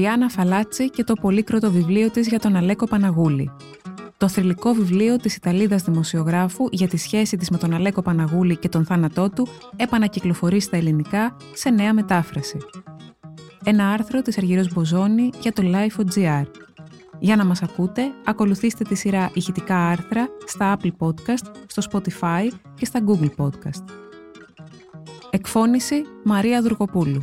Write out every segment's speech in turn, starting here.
Ριάννα Φαλάτσι και το πολύκροτο βιβλίο της για τον Αλέκο Παναγούλη. Το θρηλυκό βιβλίο της Ιταλίδας δημοσιογράφου για τη σχέση της με τον Αλέκο Παναγούλη και τον θάνατό του επανακυκλοφορεί στα ελληνικά σε νέα μετάφραση. Ένα άρθρο της Αργυρός Μποζόνη για το Life.gr. Για να μας ακούτε, ακολουθήστε τη σειρά ηχητικά άρθρα στα Apple Podcast, στο Spotify και στα Google Podcast. Εκφώνηση Μαρία Δουργοπούλου.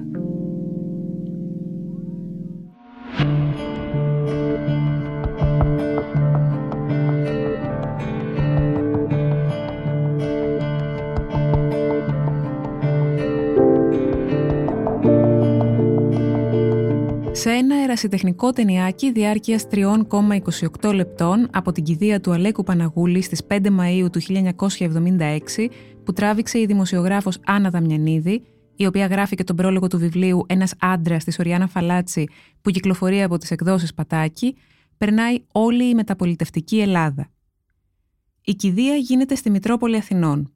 Ερασιτεχνικό ταινιάκι διάρκειας 3,28 λεπτών από την κηδεία του Αλέκου Παναγούλη στις 5 Μαΐου του 1976, που τράβηξε η δημοσιογράφος Άννα Δαμιανίδη, η οποία γράφει και τον πρόλογο του βιβλίου Ένας άντρα της Οριάννα Φαλάτσι, που κυκλοφορεί από τις εκδόσεις Πατάκη, περνάει όλη η μεταπολιτευτική Ελλάδα. Η κηδεία γίνεται στη Μητρόπολη Αθηνών.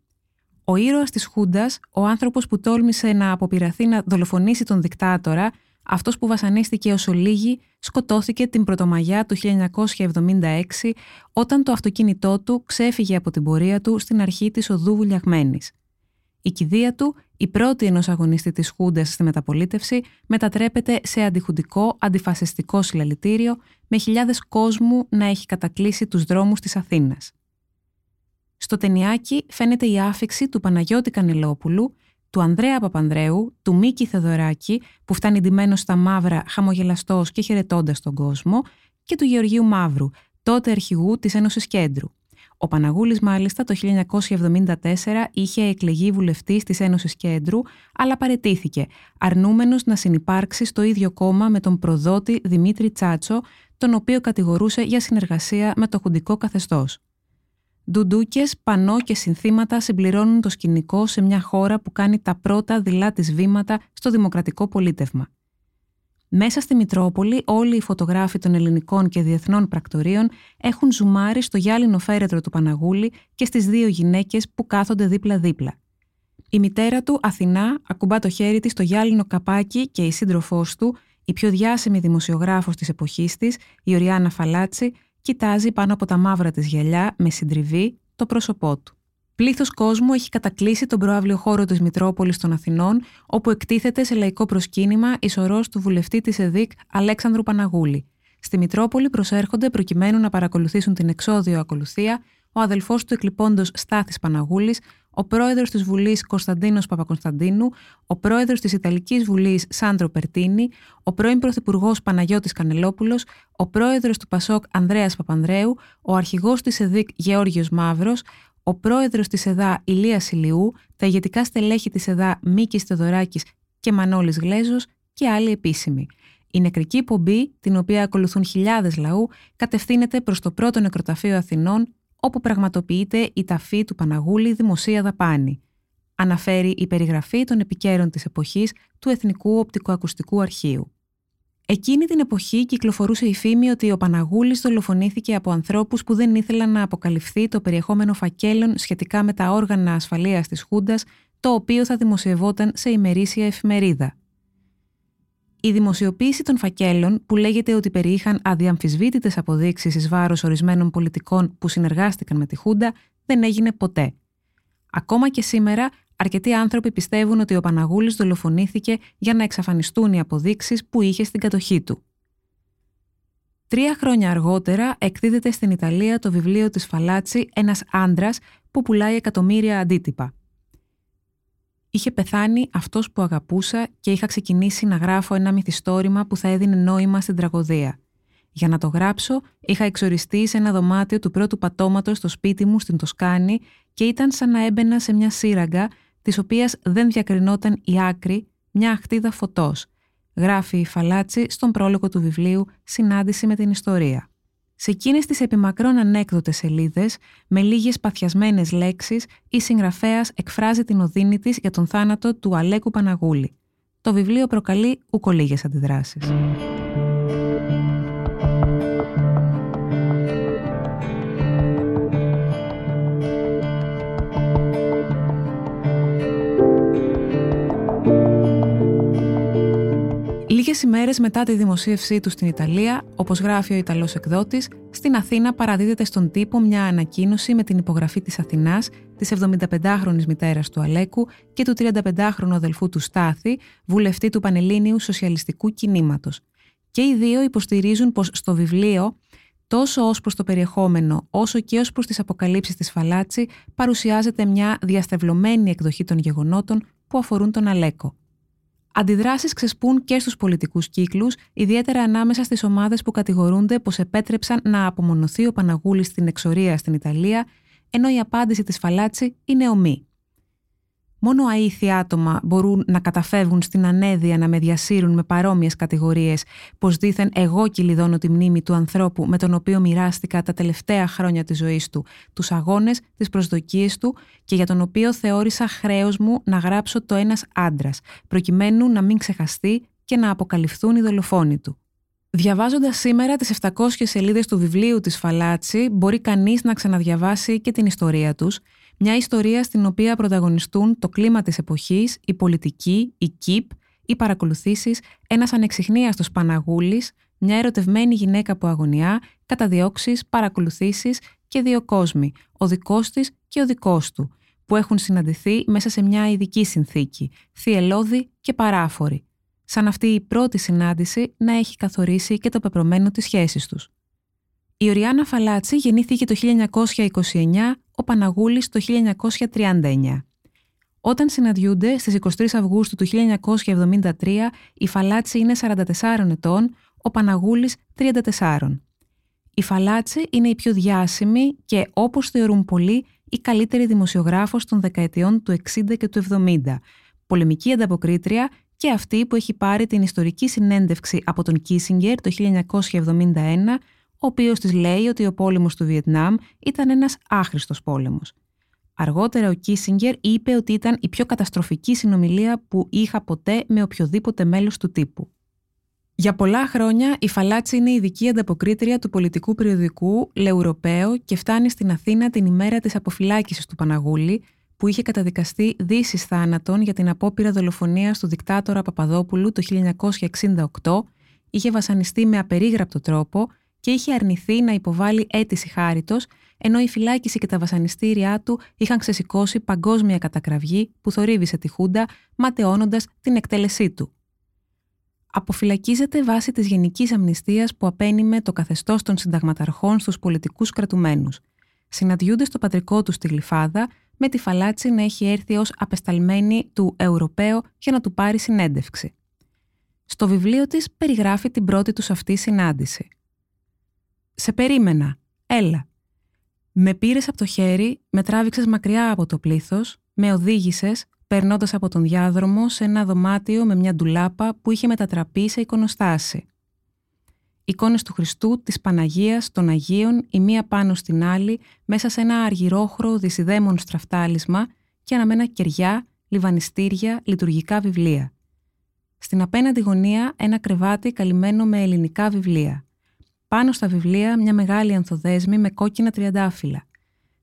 Ο ήρωας της Χούντας, ο άνθρωπος που τόλμησε να αποπειραθεί να δολοφονήσει τον δικτάτορα, αυτός που βασανίστηκε ως ολίγη σκοτώθηκε την Πρωτομαγιά του 1976 όταν το αυτοκίνητό του ξέφυγε από την πορεία του στην αρχή της οδού Βουλιαγμένης. Η κηδεία του, η πρώτη ενός αγωνιστή της Χούντας στη μεταπολίτευση, μετατρέπεται σε αντιχουντικό, αντιφασιστικό συλλαλητήριο με χιλιάδες κόσμου να έχει κατακλείσει τους δρόμους της Αθήνας. Στο ταινιάκι φαίνεται η άφηξη του Παναγιώτη Κανελόπουλου του Ανδρέα Παπανδρέου, του Μίκη Θεδωράκη, που φτάνει ντυμένος στα μαύρα, χαμογελαστός και χαιρετώντας τον κόσμο, και του Γεωργίου Μαύρου, τότε αρχηγού της Ένωσης Κέντρου. Ο Παναγούλης μάλιστα το 1974 είχε εκλεγεί βουλευτής της Ένωσης Κέντρου, αλλά παρετήθηκε, αρνούμενος να συνυπάρξει στο ίδιο κόμμα με τον προδότη Δημήτρη Τσάτσο, τον οποίο κατηγορούσε για συνεργασία με το χουντικό καθεστώς. Ντουντούκες, πανό και συνθήματα συμπληρώνουν το σκηνικό σε μια χώρα που κάνει τα πρώτα δειλά της βήματα στο δημοκρατικό πολίτευμα. Μέσα στη Μητρόπολη, όλοι οι φωτογράφοι των ελληνικών και διεθνών πρακτορείων έχουν ζουμάρει στο γυάλινο φέρετρο του Παναγούλη και στις δύο γυναίκες που κάθονται δίπλα-δίπλα. Η μητέρα του, Αθηνά, ακουμπά το χέρι της στο γυάλινο καπάκι και η σύντροφός του, η πιο διάσημη δημοσιογράφος της εποχής της, η Οριάννα Φαλάτσι, κοιτάζει πάνω από τα μαύρα της γυαλιά με συντριβή το πρόσωπό του. Πλήθος κόσμου έχει κατακλείσει τον προάβλιο χώρο της Μητρόπολης των Αθηνών, όπου εκτίθεται σε λαϊκό προσκύνημα η σωρός του βουλευτή της ΕΔΙΚ Αλέξανδρου Παναγούλη. Στη Μητρόπολη προσέρχονται προκειμένου να παρακολουθήσουν την εξόδιο ακολουθία ο αδελφός του εκλειπώντος Στάθης Παναγούλης, ο πρόεδρος της Βουλής Κωνσταντίνος Παπακωνσταντίνου, ο πρόεδρος της Ιταλικής Βουλής Σάντρο Περτίνη, ο πρώην Πρωθυπουργός Παναγιώτης Κανελόπουλος, ο πρόεδρος του Πασόκ Ανδρέας Παπανδρέου, ο αρχηγός της ΕΔΙΚ Γεώργιος Μαύρος, ο πρόεδρος της ΕΔΑ Ηλίας Ηλιού, τα ηγετικά στελέχη της ΕΔΑ Μίκης Θεοδωράκης και Μανώλης Γλέζος και άλλοι επίσημοι. Η νεκρική πομπή, την οποία ακολουθούν χιλιάδες λαού, κατευθύνεται προς το πρώτο νεκροταφείο Αθηνών όπου πραγματοποιείται η ταφή του Παναγούλη δημοσία δαπάνη. Αναφέρει η περιγραφή των επικαίρων της εποχής του Εθνικού Οπτικοακουστικού Αρχείου. Εκείνη την εποχή κυκλοφορούσε η φήμη ότι ο Παναγούλης δολοφονήθηκε από ανθρώπους που δεν ήθελαν να αποκαλυφθεί το περιεχόμενο φακέλων σχετικά με τα όργανα ασφαλείας της Χούντας, το οποίο θα δημοσιευόταν σε ημερήσια εφημερίδα. Η δημοσιοποίηση των φακέλων, που λέγεται ότι περιείχαν αδιαμφισβήτητες αποδείξεις εις βάρος ορισμένων πολιτικών που συνεργάστηκαν με τη Χούντα, δεν έγινε ποτέ. Ακόμα και σήμερα, αρκετοί άνθρωποι πιστεύουν ότι ο Παναγούλης δολοφονήθηκε για να εξαφανιστούν οι αποδείξεις που είχε στην κατοχή του. Τρία χρόνια αργότερα εκδίδεται στην Ιταλία το βιβλίο της Φαλάτσι «Ένας άντρας» που πουλάει εκατομμύρια αντίτυπα. Είχε πεθάνει αυτός που αγαπούσα και είχα ξεκινήσει να γράφω ένα μυθιστόρημα που θα έδινε νόημα στην τραγωδία. Για να το γράψω, είχα εξοριστεί σε ένα δωμάτιο του πρώτου πατώματος στο σπίτι μου στην Τοσκάνη και ήταν σαν να έμπαινα σε μια σύραγγα, της οποίας δεν διακρινόταν η άκρη, μια αχτίδα φωτός. Γράφει η Φαλάτσι στον πρόλογο του βιβλίου Συνάντηση με την Ιστορία. Σε εκείνε τις επιμακρών ανέκδοτες σελίδες, με λίγες παθιασμένες λέξεις, η συγγραφέας εκφράζει την οδύνη της για τον θάνατο του Αλέκου Παναγούλη. Το βιβλίο προκαλεί ουκολίγες αντιδράσεις. Λίγες ημέρες μετά τη δημοσίευσή του στην Ιταλία, όπως γράφει ο Ιταλός εκδότης, στην Αθήνα παραδίδεται στον τύπο μια ανακοίνωση με την υπογραφή της Αθηνάς, της 75χρονης μητέρας του Αλέκου και του 35χρονου αδελφού του Στάθη, βουλευτή του Πανελλήνιου Σοσιαλιστικού Κινήματος. Και οι δύο υποστηρίζουν πως στο βιβλίο τόσο ως προς το περιεχόμενο όσο και ως προς τις αποκαλύψεις της Φαλάτσι παρουσιάζεται μια διαστευλωμένη εκδοχή των γεγονότων που αφορούν τον Αλέκο. Αντιδράσεις ξεσπούν και στους πολιτικούς κύκλους, ιδιαίτερα ανάμεσα στις ομάδες που κατηγορούνται πως επέτρεψαν να απομονωθεί ο Παναγούλης στην εξορία στην Ιταλία, ενώ η απάντηση της Φαλάτσι είναι ομή. Μόνο αήθη άτομα μπορούν να καταφεύγουν στην ανέδεια να με διασύρουν με παρόμοιες κατηγορίες, πως δήθεν εγώ κυλιδώνω τη μνήμη του ανθρώπου με τον οποίο μοιράστηκα τα τελευταία χρόνια της ζωής του, τους αγώνες, τις προσδοκίες του και για τον οποίο θεώρησα χρέος μου να γράψω το ένας άντρας, προκειμένου να μην ξεχαστεί και να αποκαλυφθούν οι δολοφόνοι του. Διαβάζοντας σήμερα τις 700 σελίδες του βιβλίου της Φαλάτσι, μπορεί κανείς να ξαναδιαβάσει και την ιστορία τους, μια ιστορία στην οποία πρωταγωνιστούν το κλίμα της εποχής, η πολιτική, η ΚΙΠ, οι παρακολουθήσεις, ένας ανεξιχνίαστος Παναγούλης, μια ερωτευμένη γυναίκα που αγωνιά, καταδιώξεις, παρακολουθήσεις και δύο κόσμοι, ο δικός της και ο δικός του, που έχουν συναντηθεί μέσα σε μια ειδική συνθήκη, θυελώδη και παράφορη, σαν αυτή η πρώτη συνάντηση να έχει καθορίσει και το πεπρωμένο της σχέσης τους. Η Οριάννα Φαλάτσι γεννήθηκε το 1929, ο Παναγούλης το 1939. Όταν συναντιούνται στις 23 Αυγούστου του 1973, η Φαλάτσι είναι 44 ετών, ο Παναγούλης 34. Η Φαλάτσι είναι η πιο διάσημη και, όπως θεωρούν πολλοί, η καλύτερη δημοσιογράφος των δεκαετιών του 60 και του 70, πολεμική ανταποκρίτρια και αυτή που έχει πάρει την ιστορική συνέντευξη από τον Κίσιγκερ το 1971 ο οποίος της λέει ότι ο πόλεμος του Βιετνάμ ήταν ένας άχρηστος πόλεμος. Αργότερα ο Κίσιγκερ είπε ότι ήταν η πιο καταστροφική συνομιλία που είχα ποτέ με οποιοδήποτε μέλος του τύπου. Για πολλά χρόνια η Φαλάτσι είναι ειδική ανταποκρίτρια του πολιτικού περιοδικού Λεουροπαίο και φτάνει στην Αθήνα την ημέρα της αποφυλάκησης του Παναγούλη, που είχε καταδικαστεί δύσης θάνατον για την απόπειρα δολοφονίας του δικτάτορα Παπαδόπουλου το 1968, είχε βασανιστεί με απερίγραπτο τρόπο και είχε αρνηθεί να υποβάλει αίτηση χάριτος, ενώ η φυλάκιση και τα βασανιστήριά του είχαν ξεσηκώσει παγκόσμια κατακραυγή που θορύβησε τη Χούντα, ματαιώνοντας την εκτέλεσή του. Αποφυλακίζεται βάσει της γενικής αμνηστίας που απένιμε το καθεστώς των συνταγματαρχών στους πολιτικούς κρατουμένους. Συναντιούνται στο πατρικό τους στη Γλυφάδα, με τη Φαλάτσι να έχει έρθει ως απεσταλμένη του Ευρωπαίου για να του πάρει συνέντευξη. Στο βιβλίο της περιγράφει την πρώτη τους αυτή συνάντηση. Σε περίμενα. Έλα. Με πήρες από το χέρι, με τράβηξες μακριά από το πλήθος, με οδήγησες, περνώντας από τον διάδρομο σε ένα δωμάτιο με μια ντουλάπα που είχε μετατραπεί σε εικονοστάση. Εικόνες του Χριστού, της Παναγίας, των Αγίων, η μία πάνω στην άλλη, μέσα σε ένα αργυρόχρο δυσιδέμων στραφτάλισμα και αναμένα κεριά, λιβανιστήρια, λειτουργικά βιβλία. Στην απέναντι γωνία ένα κρεβάτι καλυμμένο με ελληνικά βιβλία. Πάνω στα βιβλία μια μεγάλη ανθοδέσμη με κόκκινα τριαντάφυλλα.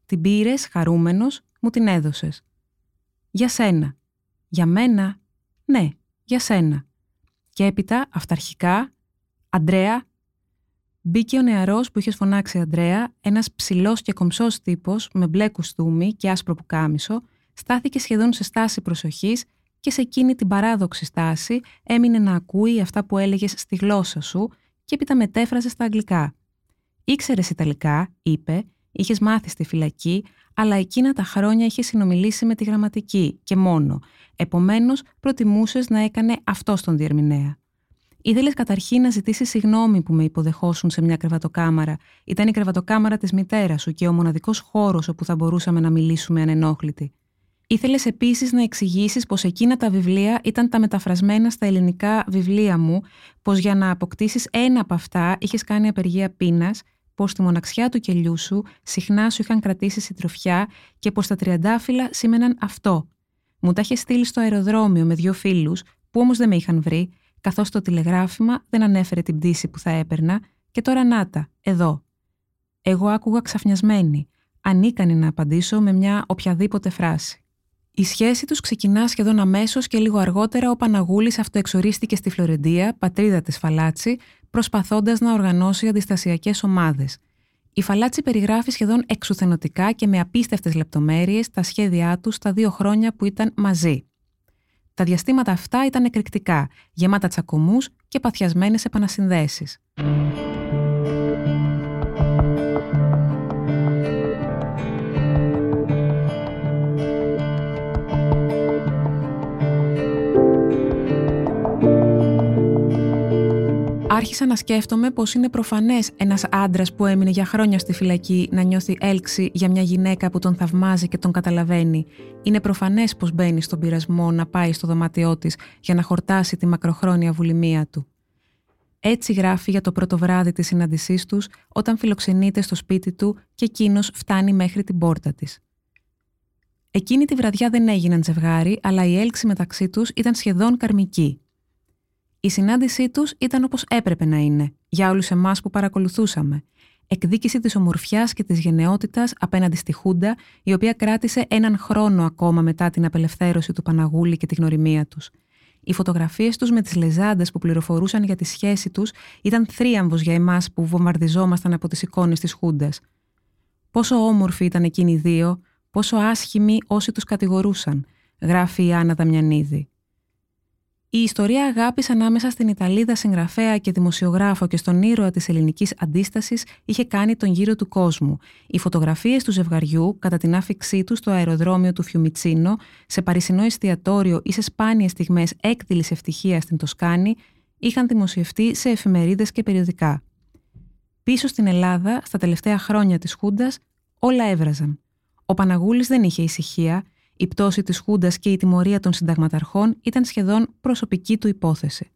Την πήρες, χαρούμενος, μου την έδωσες. Για σένα. Για μένα. Ναι, για σένα. Και έπειτα, αυταρχικά, Αντρέα. Μπήκε ο νεαρός που είχες φωνάξει Αντρέα, ένας ψηλός και κομψός τύπος με μπλε κουστούμι και άσπρο πουκάμισο, στάθηκε σχεδόν σε στάση προσοχής και σε εκείνη την παράδοξη στάση έμεινε να ακούει αυτά που έλεγες στη γλώσσα σου και έπειτα μετέφρασε στα αγγλικά. Ήξερες Ιταλικά, είπε, είχες μάθει στη φυλακή, αλλά εκείνα τα χρόνια είχες συνομιλήσει με τη γραμματική και μόνο. Επομένως, προτιμούσες να έκανε αυτό τον διερμηνέα. Ήθελες καταρχήν να ζητήσεις συγγνώμη που με υποδεχόσουν σε μια κρεβατοκάμαρα. Ήταν η κρεβατοκάμαρα της μητέρας σου και ο μοναδικός χώρος όπου θα μπορούσαμε να μιλήσουμε ανενόχλητοι. Ήθελες επίσης να εξηγήσεις πως εκείνα τα βιβλία ήταν τα μεταφρασμένα στα ελληνικά βιβλία μου, πως για να αποκτήσεις ένα από αυτά είχες κάνει απεργία πείνας, πως στη μοναξιά του κελιού σου συχνά σου είχαν κρατήσει συντροφιά και πως τα τριαντάφυλλα σήμαιναν αυτό. Μου τα είχες στείλει στο αεροδρόμιο με δύο φίλους, που όμως δεν με είχαν βρει, καθώς το τηλεγράφημα δεν ανέφερε την πτήση που θα έπαιρνα, και τώρα νάτα, εδώ. Εγώ άκουγα ξαφνιασμένη, ανίκανη να απαντήσω με μια οποιαδήποτε φράση. Η σχέση τους ξεκινά σχεδόν αμέσως και λίγο αργότερα ο Παναγούλης αυτοεξορίστηκε στη Φλωρεντία, πατρίδα της Φαλάτσι, προσπαθώντας να οργανώσει αντιστασιακές ομάδες. Η Φαλάτσι περιγράφει σχεδόν εξουθενωτικά και με απίστευτες λεπτομέρειες τα σχέδιά τους τα δύο χρόνια που ήταν μαζί. Τα διαστήματα αυτά ήταν εκρηκτικά, γεμάτα τσακωμούς και παθιασμένες επανασυνδέσεις. Άρχισα να σκέφτομαι πως είναι προφανές ένας άντρας που έμεινε για χρόνια στη φυλακή να νιώθει έλξη για μια γυναίκα που τον θαυμάζει και τον καταλαβαίνει. Είναι προφανές πως μπαίνει στον πειρασμό να πάει στο δωμάτιό της για να χορτάσει τη μακροχρόνια βουλημία του. Έτσι γράφει για το πρώτο βράδυ της συνάντησής τους όταν φιλοξενείται στο σπίτι του και εκείνος φτάνει μέχρι την πόρτα της. Εκείνη τη βραδιά δεν έγιναν ζευγάρι, αλλά η έλξη μεταξύ τους ήταν σχεδόν καρμική. Η συνάντησή τους ήταν όπως έπρεπε να είναι, για όλους εμάς που παρακολουθούσαμε. Εκδίκηση της ομορφιάς και της γενναιότητας απέναντι στη Χούντα, η οποία κράτησε έναν χρόνο ακόμα μετά την απελευθέρωση του Παναγούλη και τη γνωριμία τους. Οι φωτογραφίες τους με τις λεζάντες που πληροφορούσαν για τη σχέση τους ήταν θρίαμβος για εμάς που βομβαρδιζόμασταν από τις εικόνες της Χούντας. Πόσο όμορφοι ήταν εκείνοι οι δύο, πόσο άσχημοι όσοι τους κατηγορούσαν, γράφει η Άννα Δαμιανίδη. Η ιστορία αγάπης ανάμεσα στην Ιταλίδα συγγραφέα και δημοσιογράφο και στον ήρωα της ελληνικής αντίστασης είχε κάνει τον γύρο του κόσμου. Οι φωτογραφίες του ζευγαριού κατά την άφηξή του στο αεροδρόμιο του Φιουμιτσίνο, σε παρισινό εστιατόριο ή σε σπάνιες στιγμές έκδηλης ευτυχίας στην Τοσκάνη, είχαν δημοσιευτεί σε εφημερίδες και περιοδικά. Πίσω στην Ελλάδα, στα τελευταία χρόνια της Χούντας, όλα έβραζαν. Ο Παναγούλης δεν είχε ησυχία, η πτώση της Χούντας και η τιμωρία των συνταγματαρχών ήταν σχεδόν προσωπική του υπόθεση.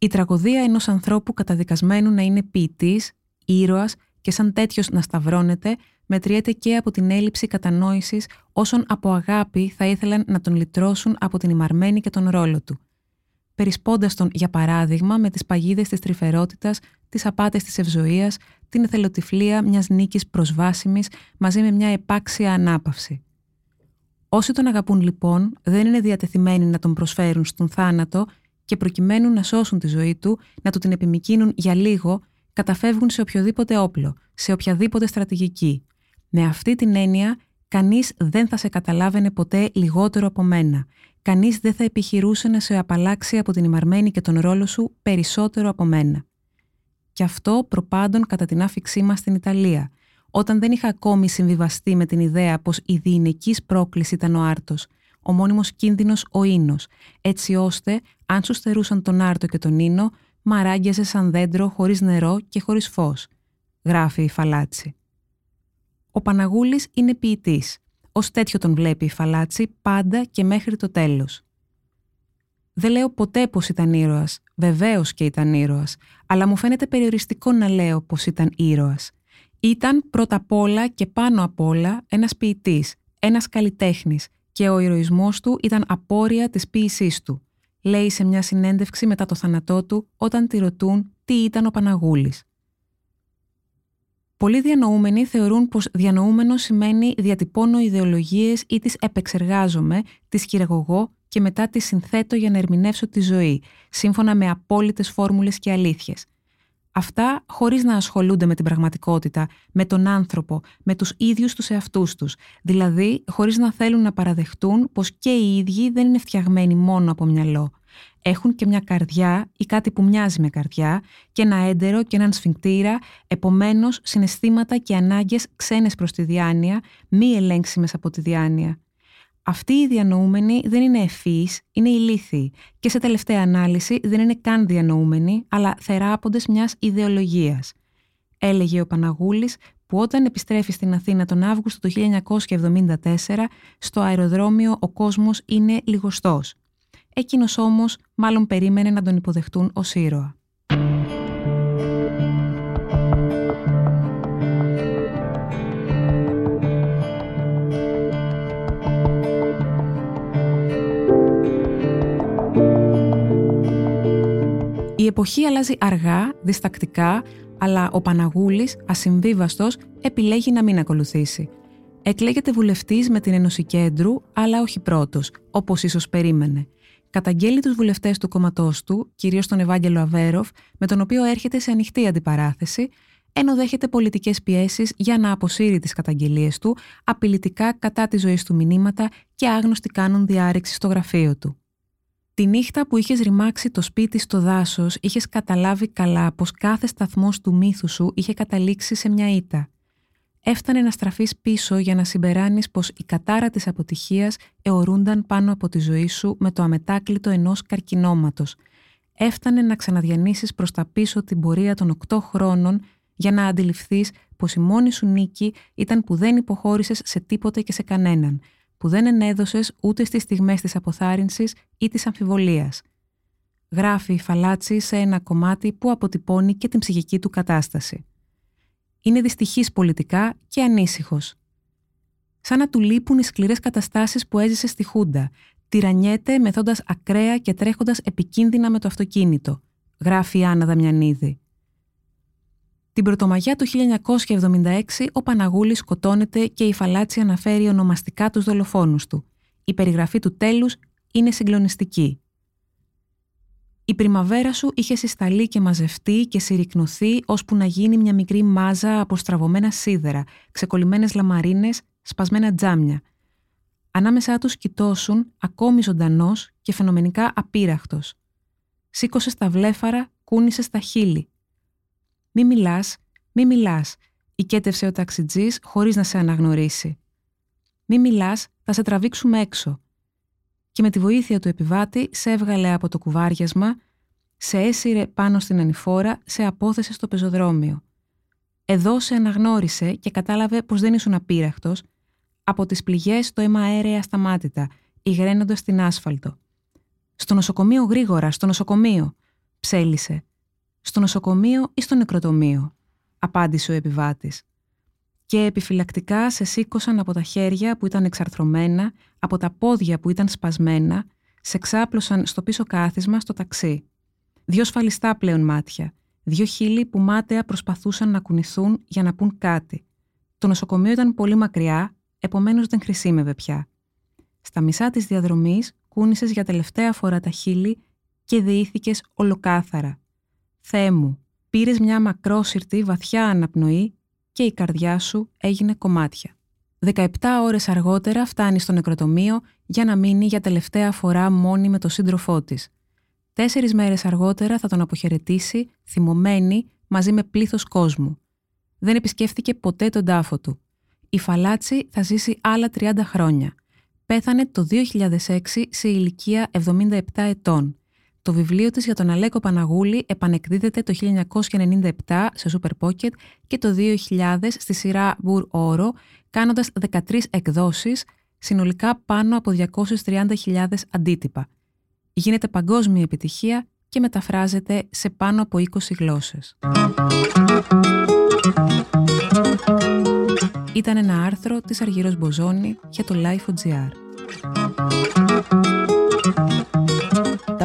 Η τραγωδία ενός ανθρώπου καταδικασμένου να είναι ποιητής, ήρωας και σαν τέτοιος να σταυρώνεται, μετριέται και από την έλλειψη κατανόησης όσων από αγάπη θα ήθελαν να τον λυτρώσουν από την ημαρμένη και τον ρόλο του. Περισπώντας τον, για παράδειγμα, με τις παγίδες της τρυφερότητας, τις απάτες της ευζοίας, την εθελοτυφλία μιας νίκης προσβάσιμης μαζί με μια επάξια ανάπαυση. Όσοι τον αγαπούν λοιπόν δεν είναι διατεθειμένοι να τον προσφέρουν στον θάνατο και προκειμένου να σώσουν τη ζωή του, να του την επιμηκύνουν για λίγο, καταφεύγουν σε οποιοδήποτε όπλο, σε οποιαδήποτε στρατηγική. Με αυτή την έννοια, κανείς δεν θα σε καταλάβαινε ποτέ λιγότερο από μένα. Κανείς δεν θα επιχειρούσε να σε απαλλάξει από την ημαρμένη και τον ρόλο σου περισσότερο από μένα. Και αυτό προπάντων κατά την άφηξή μας στην Ιταλία, όταν δεν είχα ακόμη συμβιβαστεί με την ιδέα πως η διηνεκής πρόκληση ήταν ο άρτος, ο μόνιμος κίνδυνος ο ίνος, έτσι ώστε, αν σου στερούσαν τον άρτο και τον ίνο, μαράγγιαζε σαν δέντρο χωρίς νερό και χωρίς φως, γράφει η Φαλάτσι. Ο Παναγούλης είναι ποιητής. Ως τέτοιο τον βλέπει η Φαλάτσι πάντα και μέχρι το τέλος. Δεν λέω ποτέ πως ήταν ήρωας, βεβαίως και ήταν ήρωας, αλλά μου φαίνεται περιοριστικό να λέω πως ήταν ήρωας. Ήταν πρώτα απ' όλα και πάνω απ' όλα ένας ποιητής, ένας καλλιτέχνης και ο ηρωισμός του ήταν απόρρια της ποίησής του. Λέει σε μια συνέντευξη μετά το θάνατό του όταν τη ρωτούν τι ήταν ο Παναγούλης. Πολλοί διανοούμενοι θεωρούν πως διανοούμενο σημαίνει διατυπώνω ιδεολογίες ή τις επεξεργάζομαι, τις χειραγωγώ και μετά τις συνθέτω για να ερμηνεύσω τη ζωή, σύμφωνα με απόλυτες φόρμουλες και αλήθειες. Αυτά χωρίς να ασχολούνται με την πραγματικότητα, με τον άνθρωπο, με τους ίδιους τους εαυτούς τους. Δηλαδή, χωρίς να θέλουν να παραδεχτούν πως και οι ίδιοι δεν είναι φτιαγμένοι μόνο από μυαλό. Έχουν και μια καρδιά ή κάτι που μοιάζει με καρδιά και ένα έντερο και έναν σφιγκτήρα, επομένως συναισθήματα και ανάγκες ξένες προς τη διάνοια, μη ελέγξιμες από τη διάνοια. Αυτοί οι διανοούμενοι δεν είναι ευφύς, είναι ηλίθιοι και σε τελευταία ανάλυση δεν είναι καν διανοούμενοι, αλλά θεράποντες μιας ιδεολογίας. Έλεγε ο Παναγούλης που όταν επιστρέφει στην Αθήνα τον Αύγουστο του 1974, στο αεροδρόμιο ο κόσμος είναι λιγοστός. Εκείνος όμως μάλλον περίμενε να τον υποδεχτούν ως ήρωα. Εποχή αλλάζει αργά, διστακτικά, αλλά ο Παναγούλης, ασυμβίβαστος, επιλέγει να μην ακολουθήσει. Εκλέγεται βουλευτής με την Ένωση Κέντρου, αλλά όχι πρώτος, όπως ίσως περίμενε. Καταγγέλει τους βουλευτές του κόμματός του, κυρίως τον Ευάγγελο Αβέροφ, με τον οποίο έρχεται σε ανοιχτή αντιπαράθεση, ενώ δέχεται πολιτικές πιέσεις για να αποσύρει τις καταγγελίες του, απειλητικά κατά τη ζωής του μηνύματα και άγνωστοι κάνουν διάρρηξη στο γραφείο του. Τη νύχτα που είχες ρημάξει το σπίτι στο δάσος, είχες καταλάβει καλά πως κάθε σταθμός του μύθου σου είχε καταλήξει σε μια ήττα. Έφτανε να στραφείς πίσω για να συμπεράνεις πως η κατάρα της αποτυχίας αιωρούνταν πάνω από τη ζωή σου με το αμετάκλητο ενός καρκινώματος. Έφτανε να ξαναδιανύσεις προς τα πίσω την πορεία των οκτώ χρόνων για να αντιληφθείς πως η μόνη σου νίκη ήταν που δεν υποχώρησες σε τίποτε και σε κανέναν, που δεν ενέδωσες ούτε στις στιγμές της αποθάρρυνσης ή της αμφιβολίας. Γράφει η Φαλάτσι σε ένα κομμάτι που αποτυπώνει και την ψυχική του κατάσταση. Είναι δυστυχής πολιτικά και ανήσυχος. Σαν να του λείπουν οι σκληρές καταστάσεις που έζησε στη Χούντα, τυραννιέται μεθώντας ακραία και τρέχοντας επικίνδυνα με το αυτοκίνητο, γράφει η Άννα Δαμιανίδη. Την Πρωτομαγιά του 1976 ο Παναγούλης σκοτώνεται και η Φαλάτση αναφέρει ονομαστικά τους δολοφόνους του. Η περιγραφή του τέλους είναι συγκλονιστική. Η πριμαβέρα σου είχε συσταλεί και μαζευτεί και συρρυκνωθεί ώσπου να γίνει μια μικρή μάζα από στραβωμένα σίδερα, ξεκολλημένες λαμαρίνες, σπασμένα τζάμια. Ανάμεσά τους κοιτώσουν, ακόμη ζωντανός και φαινομενικά απείραχτος. Σήκωσες τα βλέφαρα, κούνησες στα χείλη, μη μιλάς, μη μιλάς, οικέτευσε ο ταξιτζής χωρίς να σε αναγνωρίσει. Μη μιλάς, θα σε τραβήξουμε έξω. Και με τη βοήθεια του επιβάτη σε έβγαλε από το κουβάριασμα, σε έσυρε πάνω στην ανηφόρα, σε απόθεσε στο πεζοδρόμιο. Εδώ σε αναγνώρισε και κατάλαβε πως δεν ήσουν απείραχτος, από τις πληγές το αίμα αέρια σταμάτητα, υγραίνοντας την άσφαλτο. Στο νοσοκομείο γρήγορα, στο νοσοκομείο, ψέλισε. Στο νοσοκομείο ή στο νεκροτομείο, απάντησε ο επιβάτης. Και επιφυλακτικά σε σήκωσαν από τα χέρια που ήταν εξαρθρωμένα, από τα πόδια που ήταν σπασμένα, σε ξάπλωσαν στο πίσω κάθισμα στο ταξί. Δυο σφαλιστά πλέον μάτια, δυο χείλη που μάταια προσπαθούσαν να κουνηθούν για να πούν κάτι. Το νοσοκομείο ήταν πολύ μακριά, επομένως δεν χρησίμευε πια. Στα μισά της διαδρομής κούνησες για τελευταία φορά τα χείλη και διήθηκες ολοκάθαρα. Θεέ μου, πήρες μια μακρόσυρτη βαθιά αναπνοή και η καρδιά σου έγινε κομμάτια. 17 ώρες αργότερα φτάνεις στο νεκροτομείο για να μείνει για τελευταία φορά μόνη με τον σύντροφό της. Τέσσερις μέρες αργότερα θα τον αποχαιρετήσει, θυμωμένη, μαζί με πλήθος κόσμου. Δεν επισκέφθηκε ποτέ τον τάφο του. Η Φαλάτσι θα ζήσει άλλα 30 χρόνια. Πέθανε το 2006 σε ηλικία 77 ετών. Το βιβλίο της για τον Αλέκο Παναγούλη επανεκδίδεται το 1997 σε Super Pocket και το 2000 στη σειρά Μπουρ Όρο, κάνοντας 13 εκδόσεις, συνολικά πάνω από 230.000 αντίτυπα. Γίνεται παγκόσμια επιτυχία και μεταφράζεται σε πάνω από 20 γλώσσες. Ήταν ένα άρθρο της Αργύρος Μποζόνη για το Life.gr.